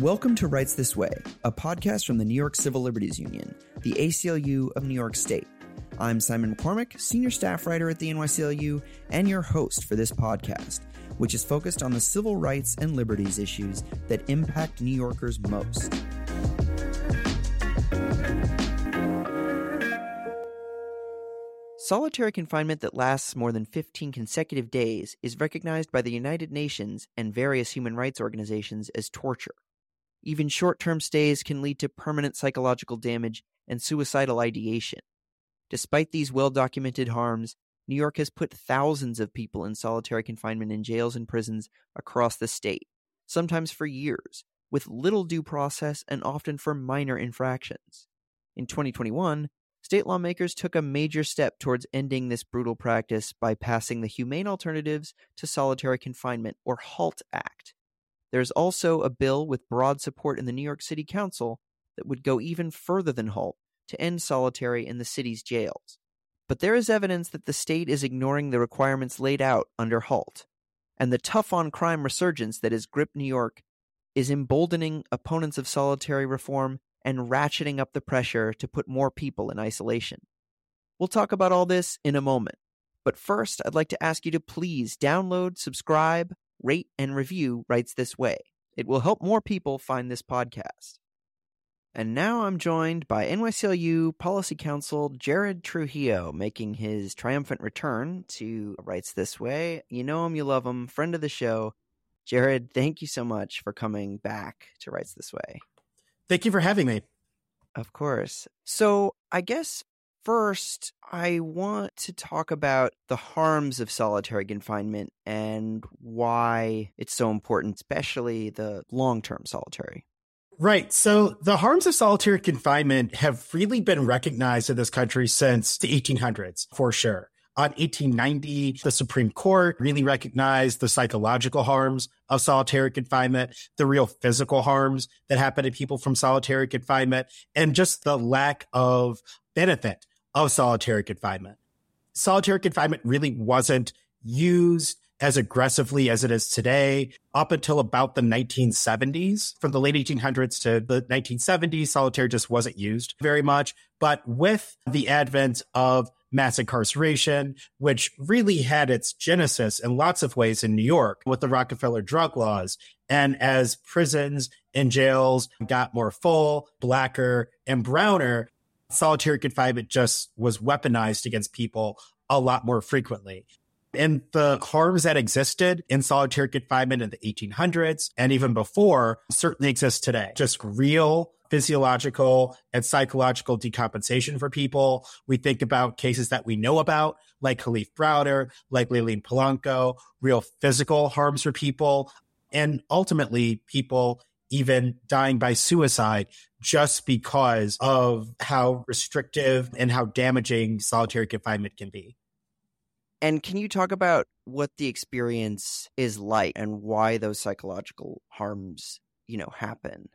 Welcome to Rights This Way, a podcast from the New York Civil Liberties Union, the ACLU of New York State. I'm Simon McCormack, senior staff writer at the NYCLU, and your host for this podcast, which is focused on the civil rights and liberties issues that impact New Yorkers most. Solitary confinement that lasts more than 15 consecutive days is recognized by the United Nations and various human rights organizations as torture. Even short term stays can lead to permanent psychological damage and suicidal ideation. Despite these well documented harms, New York has put thousands of people in solitary confinement in jails and prisons across the state, sometimes for years, with little due process and often for minor infractions. In 2021, state lawmakers took a major step towards ending this brutal practice by passing the Humane Alternatives to Solitary Confinement, or HALT Act. There's also a bill with broad support in the New York City Council that would go even further than HALT to end solitary in the city's jails. But there is evidence that the state is ignoring the requirements laid out under HALT, and the tough on crime resurgence that has gripped New York is emboldening opponents of solitary reform and ratcheting up the pressure to put more people in isolation. We'll talk about all this in a moment. But first, I'd like to ask you to please download, subscribe, rate, and review Rights This Way. It will help more people find this podcast. And now I'm joined by NYCLU Policy Counsel Jared Trujillo, making his triumphant return to Rights This Way. You know him, you love him, friend of the show. Jared, thank you so much for coming back to Rights This Way. Thank you for having me. Of course. So, I guess first, I want to talk about the harms of solitary confinement and why it's so important, especially the long term solitary. Right. So the harms of solitary confinement have really been recognized in this country since the 1800s, for sure. On 1890, the Supreme Court really recognized the psychological harms of solitary confinement, the real physical harms that happen to people from solitary confinement, and just the lack of benefit of solitary confinement. Solitary confinement really wasn't used as aggressively as it is today up until about the 1970s. From the late 1800s to the 1970s, solitary just wasn't used very much. But with the advent of mass incarceration, which really had its genesis in lots of ways in New York with the Rockefeller drug laws. And as prisons and jails got more full, blacker, and browner, solitary confinement just was weaponized against people a lot more frequently. And the harms that existed in solitary confinement in the 1800s and even before certainly exist today. Just real physiological and psychological decompensation for people. We think about cases that we know about, like Kalief Browder, like Layleen Polanco, real physical harms for people, and ultimately people even dying by suicide just because of how restrictive and how damaging solitary confinement can be. And can you talk about what the experience is like and why those psychological harms, you know, happen?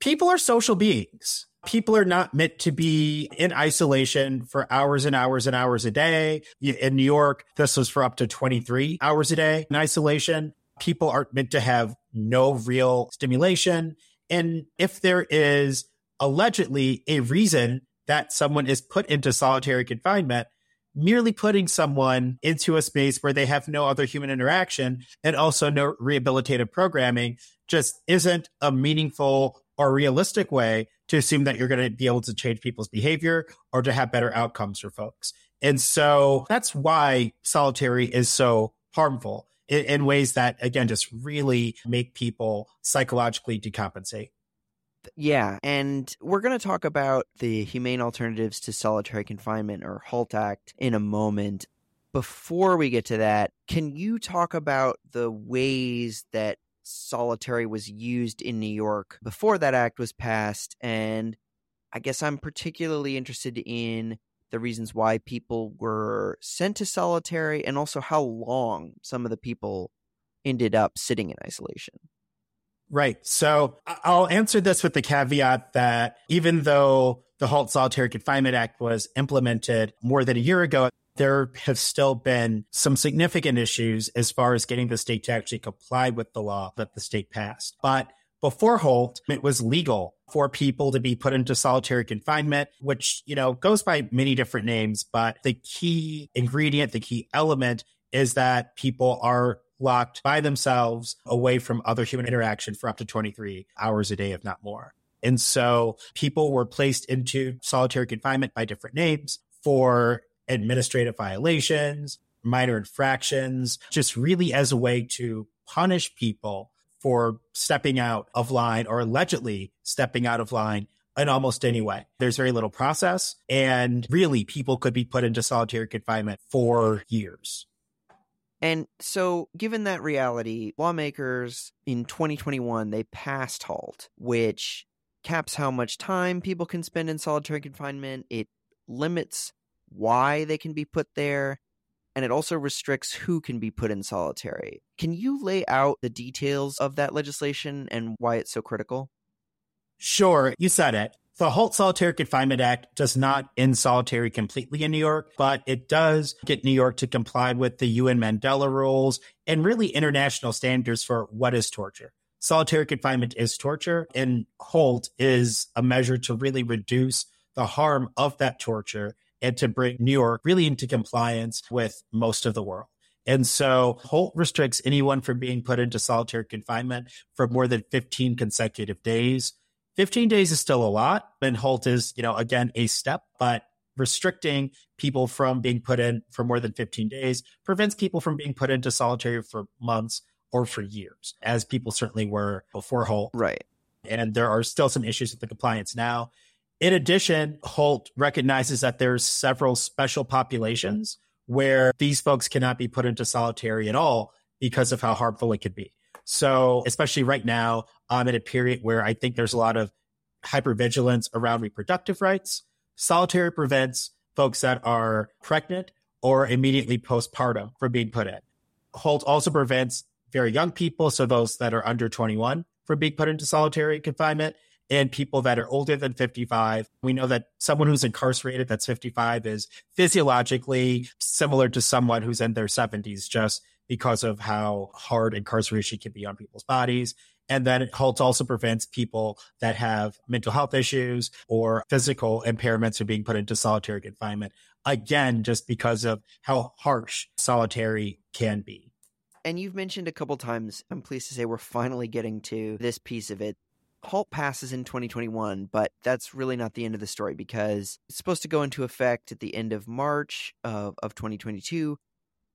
People are social beings. People are not meant to be in isolation for hours and hours and hours a day. In New York, this was for up to 23 hours a day in isolation. People aren't meant to have no real stimulation. And if there is allegedly a reason that someone is put into solitary confinement, merely putting someone into a space where they have no other human interaction and also no rehabilitative programming just isn't a meaningful or realistic way to assume that you're going to be able to change people's behavior or to have better outcomes for folks. And so that's why solitary is so harmful in, in ways that, again, just really make people psychologically decompensate. Yeah, and we're going to talk about the humane alternatives to solitary confinement or HALT Act in a moment. Before we get to that, can you talk about the ways that solitary was used in New York before that act was passed? And I guess I'm particularly interested in the reasons why people were sent to solitary and also how long some of the people ended up sitting in isolation. Right. So I'll answer this with the caveat that even though the Halt Solitary Confinement Act was implemented more than a year ago, there have still been some significant issues as far as getting the state to actually comply with the law that the state passed. But Before HALT, it was legal for people to be put into solitary confinement, which, you know, goes by many different names. But the key ingredient, the key element is that people are locked by themselves away from other human interaction for up to 23 hours a day, if not more. And so people were placed into solitary confinement by different names for administrative violations, minor infractions, just really as a way to punish people for stepping out of line or allegedly stepping out of line in almost any way. There's very little process, and really, people could be put into solitary confinement for years. And so, given that reality, lawmakers in 2021 they passed HALT, which caps how much time people can spend in solitary confinement. It limits why they can be put there, and it also restricts who can be put in solitary. Can you lay out the details of that legislation and why it's so critical? Sure, you said it. The HALT Solitary Confinement Act does not end solitary completely in New York, but it does get New York to comply with the UN Mandela rules and really international standards for what is torture. Solitary confinement is torture, and HALT is a measure to really reduce the harm of that torture and to bring New York really into compliance with most of the world. And so HALT restricts anyone from being put into solitary confinement for more than 15 consecutive days. 15 days is still a lot, and HALT is, you know, again, a step, but restricting people from being put in for more than 15 days prevents people from being put into solitary for months or for years, as people certainly were before HALT. Right. And there are still some issues with the compliance now. In addition, HALT recognizes that there's several special populations where these folks cannot be put into solitary at all because of how harmful it could be. So, especially right now, I'm in a period where I think there's a lot of hypervigilance around reproductive rights. Solitary prevents folks that are pregnant or immediately postpartum from being put in. HALT also prevents very young people, so those that are under 21, from being put into solitary confinement and people that are older than 55. We know that someone who's incarcerated that's 55 is physiologically similar to someone who's in their 70s just because of how hard incarceration can be on people's bodies. And then HALT also prevents people that have mental health issues or physical impairments from being put into solitary confinement. Again, just because of how harsh solitary can be. And you've mentioned a couple times, I'm pleased to say we're finally getting to this piece of it HALT passes in 2021, but that's really not the end of the story because it's supposed to go into effect at the end of March of, of 2022.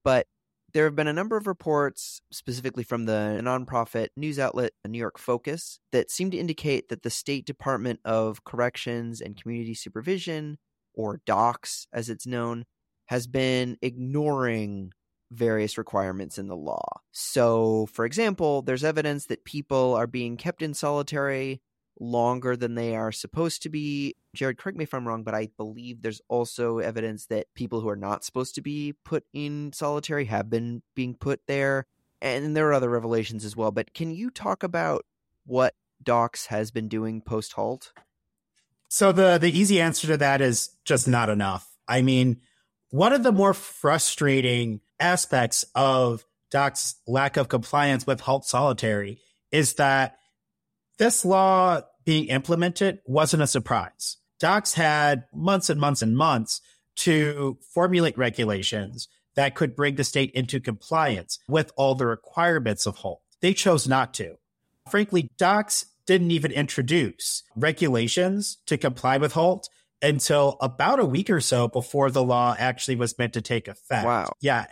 But there have been a number of reports, specifically from the nonprofit news outlet New York Focus, that seem to indicate that the State Department of Corrections and Community Supervision, or DOCCS as it's known, has been ignoring various requirements in the law. So, for example, there's evidence that people are being kept in solitary longer than they are supposed to be. Jared, correct me if I'm wrong, but I believe there's also evidence that people who are not supposed to be put in solitary have been being put there. And there are other revelations as well. But can you talk about what DOCCS has been doing post HALT? So the the easy answer to that is just not enough. I mean, one of the more frustrating aspects of DOCCS' lack of compliance with HALT Solitary is that this law being implemented wasn't a surprise. DOCCS had months and months and months to formulate regulations that could bring the state into compliance with all the requirements of HALT. They chose not to. Frankly, DOCCS didn't even introduce regulations to comply with HALT until about a week or so before the law actually was meant to take effect. Wow. Yeah.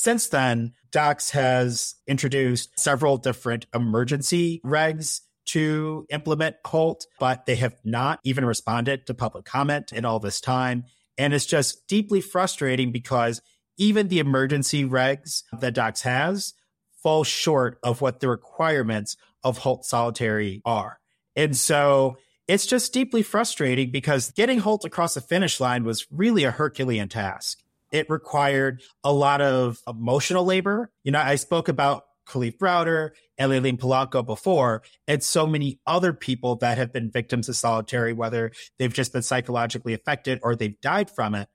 Since then, DOCCS has introduced several different emergency regs to implement HALT, but they have not even responded to public comment in all this time. And it's just deeply frustrating because even the emergency regs that DOCCS has fall short of what the requirements of HALT Solitary are. And so it's just deeply frustrating because getting HALT across the finish line was really a Herculean task it required a lot of emotional labor. You know, I spoke about Kalief Browder Layleen Polanco before, and so many other people that have been victims of solitary, whether they've just been psychologically affected or they've died from it.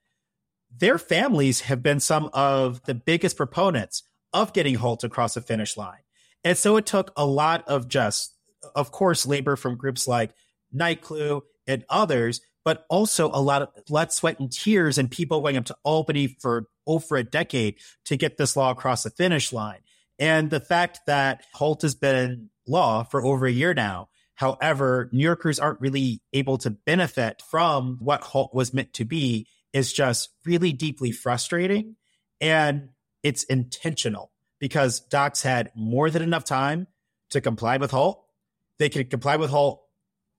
Their families have been some of the biggest proponents of getting HALT across the finish line. And so it took a lot of just of course, labor from groups like NYCLU and others, but also a lot of blood, sweat, and tears and people going up to Albany for over a decade to get this law across the finish line. And the fact that Halt has been law for over a year now. However, New Yorkers aren't really able to benefit from what Halt was meant to be is just really deeply frustrating. And it's intentional because DOCCS had more than enough time to comply with Halt. They could comply with Halt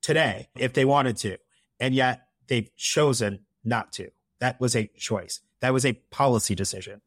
today if they wanted to. And yet they've chosen not to. That was a choice. That was a policy decision.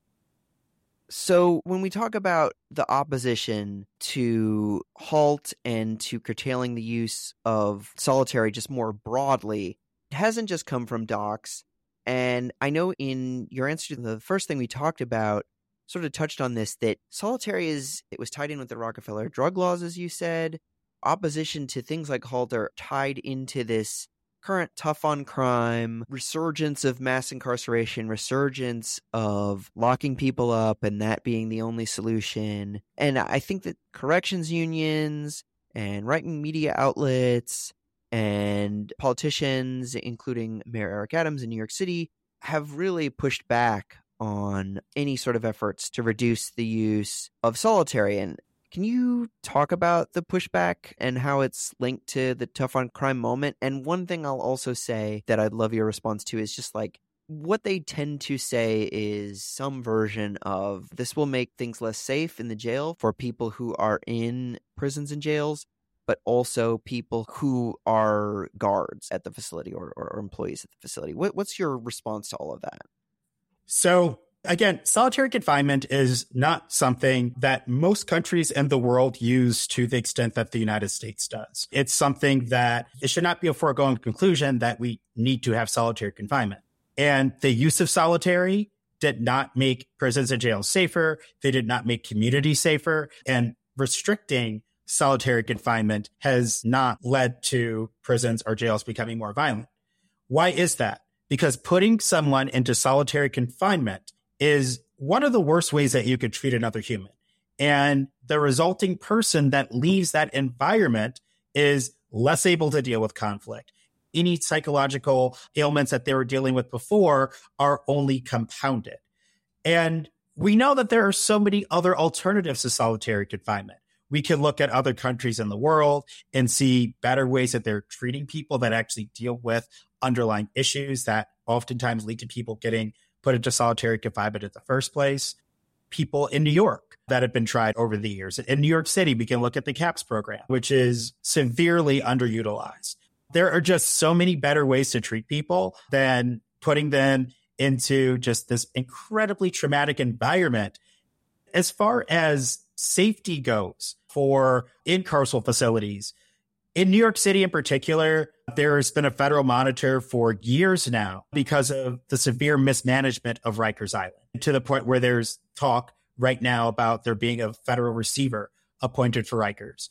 So, when we talk about the opposition to halt and to curtailing the use of solitary just more broadly, it hasn't just come from DOCCS. And I know in your answer to the first thing we talked about, sort of touched on this that solitary is, it was tied in with the Rockefeller drug laws, as you said. Opposition to things like halt are tied into this current tough on crime, resurgence of mass incarceration, resurgence of locking people up and that being the only solution. And I think that corrections unions and right wing media outlets and politicians, including Mayor Eric Adams in New York City, have really pushed back on any sort of efforts to reduce the use of solitary. And can you talk about the pushback and how it's linked to the tough on crime moment? And one thing I'll also say that I'd love your response to is just like what they tend to say is some version of this will make things less safe in the jail for people who are in prisons and jails, but also people who are guards at the facility or, or employees at the facility. What, what's your response to all of that? So Again, solitary confinement is not something that most countries in the world use to the extent that the United States does. It's something that it should not be a foregone conclusion that we need to have solitary confinement. And the use of solitary did not make prisons and jails safer. They did not make communities safer. And restricting solitary confinement has not led to prisons or jails becoming more violent. Why is that? Because putting someone into solitary confinement is one of the worst ways that you could treat another human. And the resulting person that leaves that environment is less able to deal with conflict. Any psychological ailments that they were dealing with before are only compounded. And we know that there are so many other alternatives to solitary confinement. We can look at other countries in the world and see better ways that they're treating people that actually deal with underlying issues that oftentimes lead to people getting put into solitary confinement in the first place. People in New York that have been tried over the years. In New York City, we can look at the CAPS program, which is severely underutilized. There are just so many better ways to treat people than putting them into just this incredibly traumatic environment. As far as safety goes for in carceral facilities, in New York City in particular, there's been a federal monitor for years now because of the severe mismanagement of Rikers Island to the point where there's talk right now about there being a federal receiver appointed for Rikers.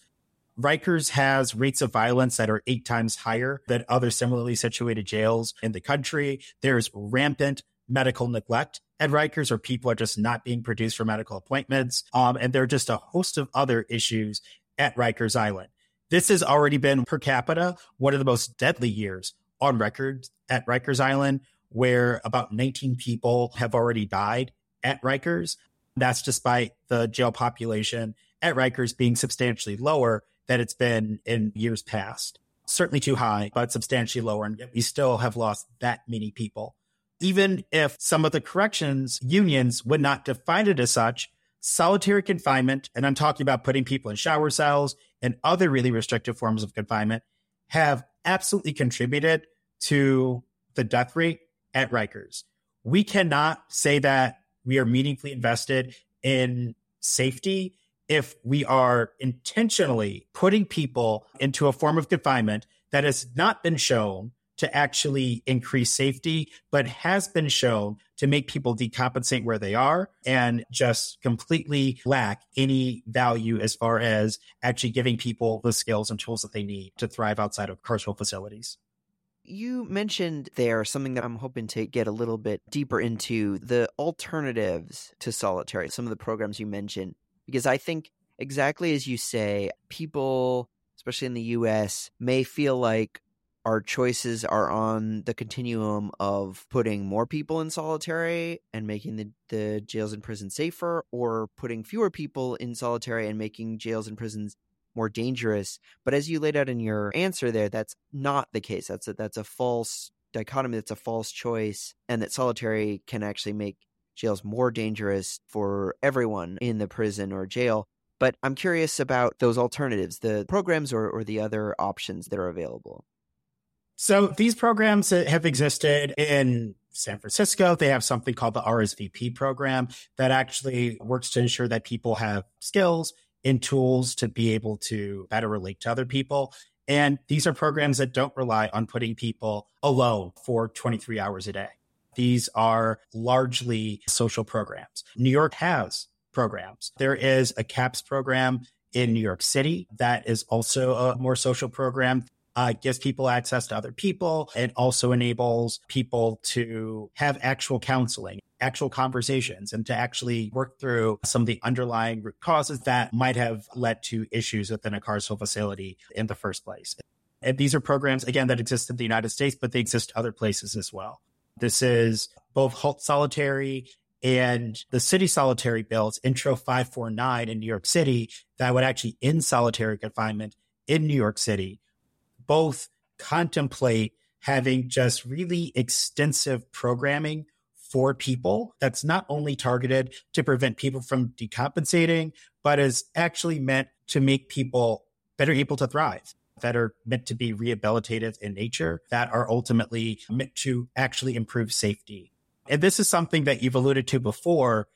Rikers has rates of violence that are eight times higher than other similarly situated jails in the country. There's rampant medical neglect at Rikers, or people are just not being produced for medical appointments. Um, and there are just a host of other issues at Rikers Island. This has already been per capita one of the most deadly years on record at Rikers Island, where about 19 people have already died at Rikers. That's despite the jail population at Rikers being substantially lower than it's been in years past. Certainly too high, but substantially lower. And yet we still have lost that many people. Even if some of the corrections unions would not define it as such, solitary confinement, and I'm talking about putting people in shower cells and other really restrictive forms of confinement, have absolutely contributed to the death rate at Rikers. We cannot say that we are meaningfully invested in safety if we are intentionally putting people into a form of confinement that has not been shown to actually increase safety, but has been shown to make people decompensate where they are and just completely lack any value as far as actually giving people the skills and tools that they need to thrive outside of carceral facilities. You mentioned there something that I'm hoping to get a little bit deeper into the alternatives to solitary, some of the programs you mentioned, because I think exactly as you say, people especially in the US, may feel like our choices are on the continuum of putting more people in solitary and making the, the jails and prisons safer, or putting fewer people in solitary and making jails and prisons more dangerous. But as you laid out in your answer there, that's not the case. That's a, that's a false dichotomy. That's a false choice, and that solitary can actually make jails more dangerous for everyone in the prison or jail. But I'm curious about those alternatives, the programs or, or the other options that are available. So these programs have existed in San Francisco. They have something called the RSVP program that actually works to ensure that people have skills and tools to be able to better relate to other people. And these are programs that don't rely on putting people alone for 23 hours a day. These are largely social programs. New York has programs. There is a CAPS program in New York City that is also a more social program uh, gives people access to other people. It also enables people to have actual counseling, actual conversations, and to actually work through some of the underlying root causes that might have led to issues within a carceral facility in the first place. And these are programs, again, that exist in the United States, but they exist other places as well. This is both HALT Solitary and the city solitary bills, Intro 549 in New York City, that would actually end solitary confinement in New York City both contemplate having just really extensive programming for people that's not only targeted to prevent people from decompensating, but is actually meant to make people better able to thrive, that are meant to be rehabilitative in nature, that are ultimately meant to actually improve safety. And this is something that you've alluded to before.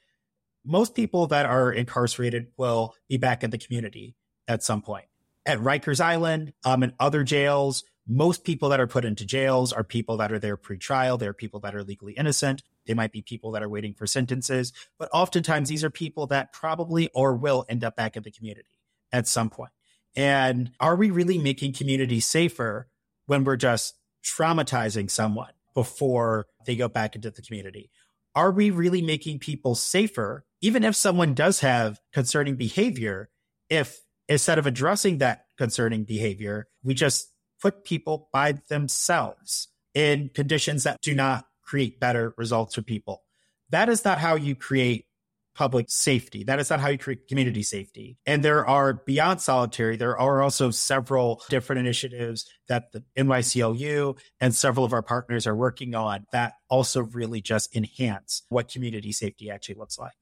Most people that are incarcerated will be back in the community at some point at Rikers Island um, and other jails, most people that are put into jails are people that are there pre-trial. They're people that are legally innocent. They might be people that are waiting for sentences, but oftentimes these are people that probably or will end up back in the community at some point. And are we really making communities safer when we're just traumatizing someone before they go back into the community? Are we really making people safer, even if someone does have concerning behavior, if instead of addressing that concerning behavior, we just put people by themselves in conditions that do not create better results for people. That is not how you create public safety. That is not how you create community safety. And there are beyond solitary, there are also several different initiatives that the NYCLU and several of our partners are working on that also really just enhance what community safety actually looks like.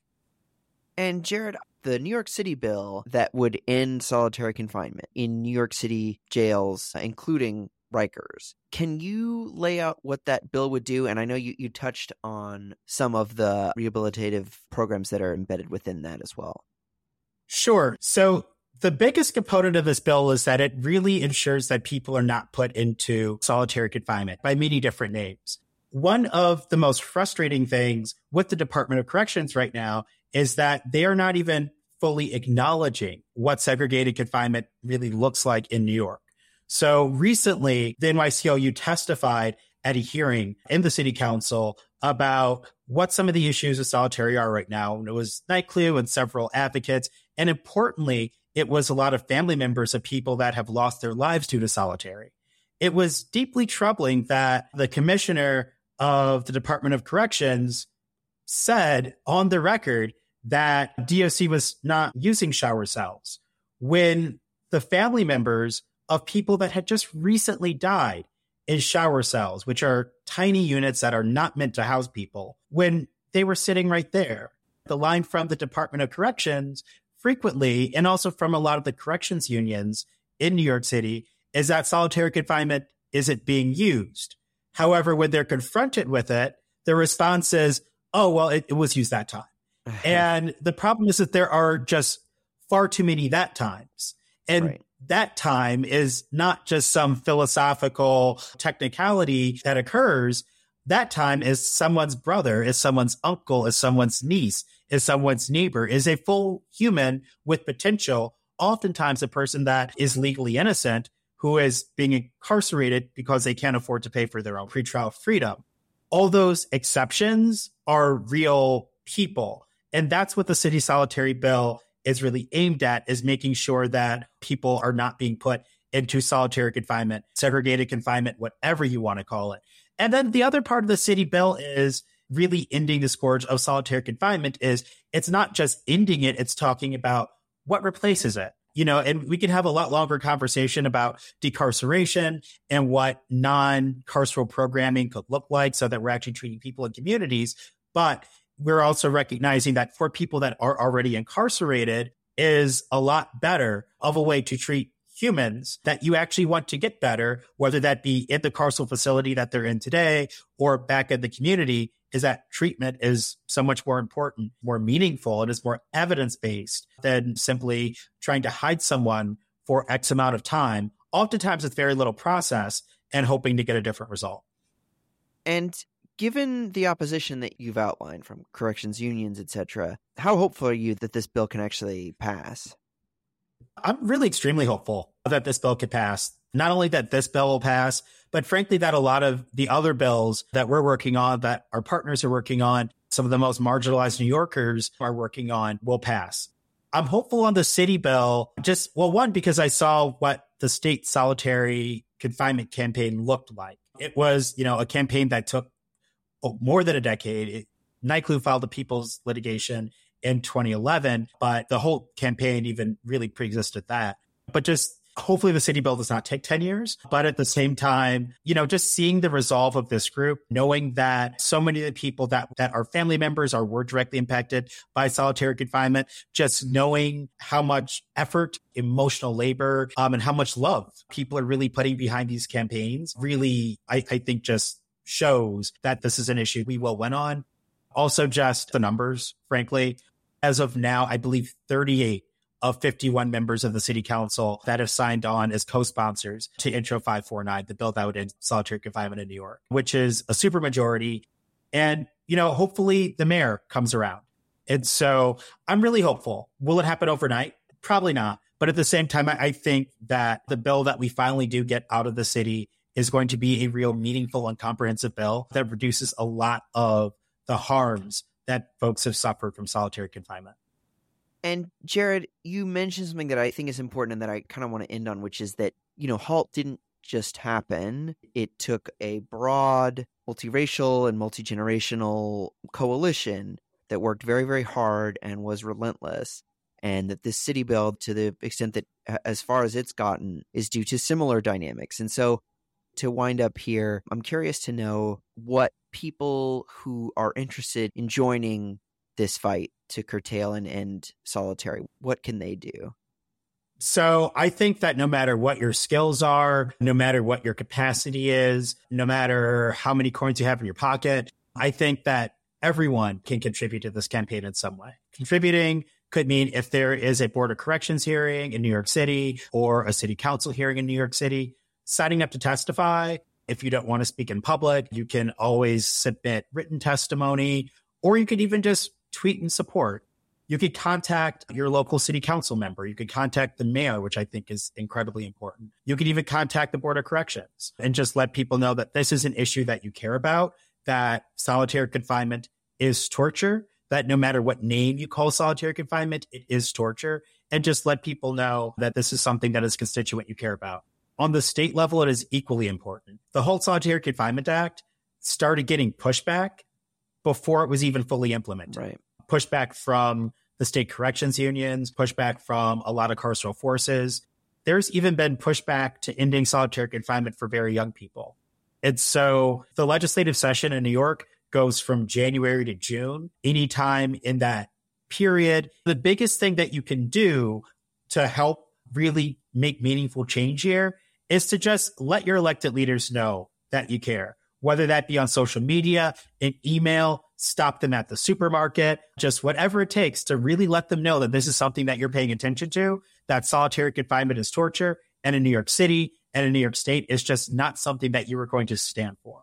And Jared, the New York City bill that would end solitary confinement in New York City jails, including Rikers. Can you lay out what that bill would do? And I know you, you touched on some of the rehabilitative programs that are embedded within that as well. Sure. So the biggest component of this bill is that it really ensures that people are not put into solitary confinement by many different names. One of the most frustrating things with the Department of Corrections right now is that they are not even fully acknowledging what segregated confinement really looks like in New York. So recently, the NYCLU testified at a hearing in the city council about what some of the issues with solitary are right now. And it was NYCLU and several advocates. And importantly, it was a lot of family members of people that have lost their lives due to solitary. It was deeply troubling that the commissioner of the Department of Corrections said on the record that DOC was not using shower cells when the family members of people that had just recently died in shower cells, which are tiny units that are not meant to house people, when they were sitting right there. The line from the Department of Corrections frequently, and also from a lot of the corrections unions in New York City, is that solitary confinement isn't being used. However, when they're confronted with it, the response is, oh, well, it, it was used that time. Uh-huh. and the problem is that there are just far too many that times. And right. that time is not just some philosophical technicality that occurs. That time is someone's brother, is someone's uncle, is someone's niece, is someone's neighbor, is a full human with potential, oftentimes a person that is legally innocent who is being incarcerated because they can't afford to pay for their own pretrial freedom. All those exceptions are real people. And that's what the city solitary bill is really aimed at is making sure that people are not being put into solitary confinement, segregated confinement, whatever you want to call it. And then the other part of the city bill is really ending the scourge of solitary confinement is it's not just ending it, it's talking about what replaces it. You know, and we could have a lot longer conversation about decarceration and what non carceral programming could look like so that we're actually treating people in communities. But we're also recognizing that for people that are already incarcerated is a lot better of a way to treat humans that you actually want to get better, whether that be in the carceral facility that they're in today or back in the community, is that treatment is so much more important, more meaningful, and is more evidence based than simply trying to hide someone for X amount of time, oftentimes with very little process and hoping to get a different result. And given the opposition that you've outlined from corrections unions, etc., how hopeful are you that this bill can actually pass? I'm really extremely hopeful that this bill could pass. Not only that this bill will pass, but frankly, that a lot of the other bills that we're working on, that our partners are working on, some of the most marginalized New Yorkers are working on will pass. I'm hopeful on the city bill, just, well, one, because I saw what the state solitary confinement campaign looked like. It was, you know, a campaign that took oh, more than a decade. It, NYCLU filed a people's litigation in 2011, but the whole campaign even really preexisted that. But just hopefully the city bill does not take 10 years. But at the same time, you know, just seeing the resolve of this group, knowing that so many of the people that, that are family members are were directly impacted by solitary confinement, just knowing how much effort, emotional labor, um, and how much love people are really putting behind these campaigns really, I, I think just shows that this is an issue we will win on. Also, just the numbers, frankly. As of now, I believe 38 of 51 members of the city council that have signed on as co-sponsors to Intro 549, the bill that would end solitary confinement in New York, which is a supermajority. And, you know, hopefully the mayor comes around. And so I'm really hopeful. Will it happen overnight? Probably not. But at the same time, I think that the bill that we finally do get out of the city is going to be a real meaningful and comprehensive bill that reduces a lot of the harms that folks have suffered from solitary confinement. And Jared, you mentioned something that I think is important and that I kind of want to end on, which is that, you know, HALT didn't just happen. It took a broad, multiracial, and multi generational coalition that worked very, very hard and was relentless. And that this city bill, to the extent that as far as it's gotten, is due to similar dynamics. And so to wind up here, I'm curious to know what people who are interested in joining this fight to curtail and end solitary, what can they do? So I think that no matter what your skills are, no matter what your capacity is, no matter how many coins you have in your pocket, I think that everyone can contribute to this campaign in some way. Contributing could mean if there is a board of corrections hearing in New York City or a city council hearing in New York City, signing up to testify. If you don't want to speak in public, you can always submit written testimony, or you could even just tweet and support. You could contact your local city council member. You could contact the mayor, which I think is incredibly important. You could even contact the Board of Corrections and just let people know that this is an issue that you care about, that solitary confinement is torture, that no matter what name you call solitary confinement, it is torture. And just let people know that this is something that is constituent you care about. On the state level, it is equally important. The HALT Solitary Confinement Act started getting pushback before it was even fully implemented. Right. Pushback from the state corrections unions, pushback from a lot of carceral forces. There's even been pushback to ending solitary confinement for very young people. And so the legislative session in New York goes from January to June. Anytime in that period, the biggest thing that you can do to help really make meaningful change here is to just let your elected leaders know that you care whether that be on social media, in email, stop them at the supermarket, just whatever it takes to really let them know that this is something that you're paying attention to, that solitary confinement is torture. And in New York City and in New York State, is just not something that you are going to stand for.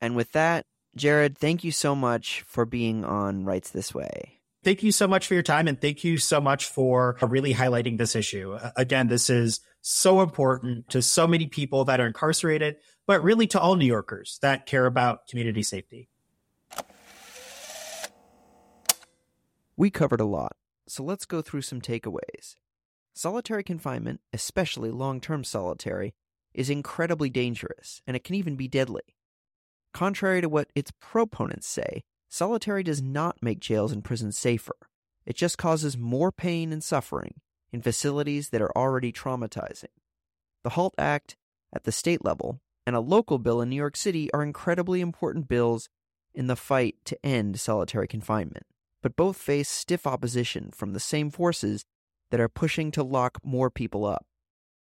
And with that, Jared, thank you so much for being on Rights This Way. Thank you so much for your time and thank you so much for really highlighting this issue. Again, this is so important to so many people that are incarcerated, but really to all New Yorkers that care about community safety. We covered a lot, so let's go through some takeaways. Solitary confinement, especially long term solitary, is incredibly dangerous, and it can even be deadly. Contrary to what its proponents say, solitary does not make jails and prisons safer. It just causes more pain and suffering in facilities that are already traumatizing. The HALT Act at the state level and a local bill in New York City are incredibly important bills in the fight to end solitary confinement, but both face stiff opposition from the same forces that are pushing to lock more people up.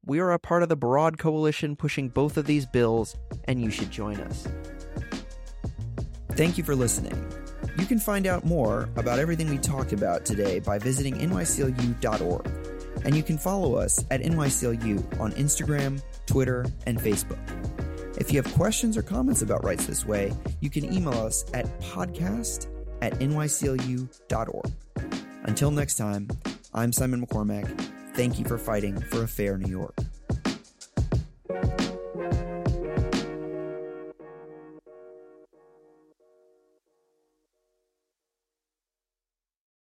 We are a part of the broad coalition pushing both of these bills, and you should join us. Thank you for listening. You can find out more about everything we talked about today by visiting nyclu.org, and you can follow us at nyclu on Instagram, Twitter, and Facebook. If you have questions or comments about Rights This Way, you can email us at podcast at nyclu.org. Until next time, I'm Simon McCormack. Thank you for fighting for a fair New York.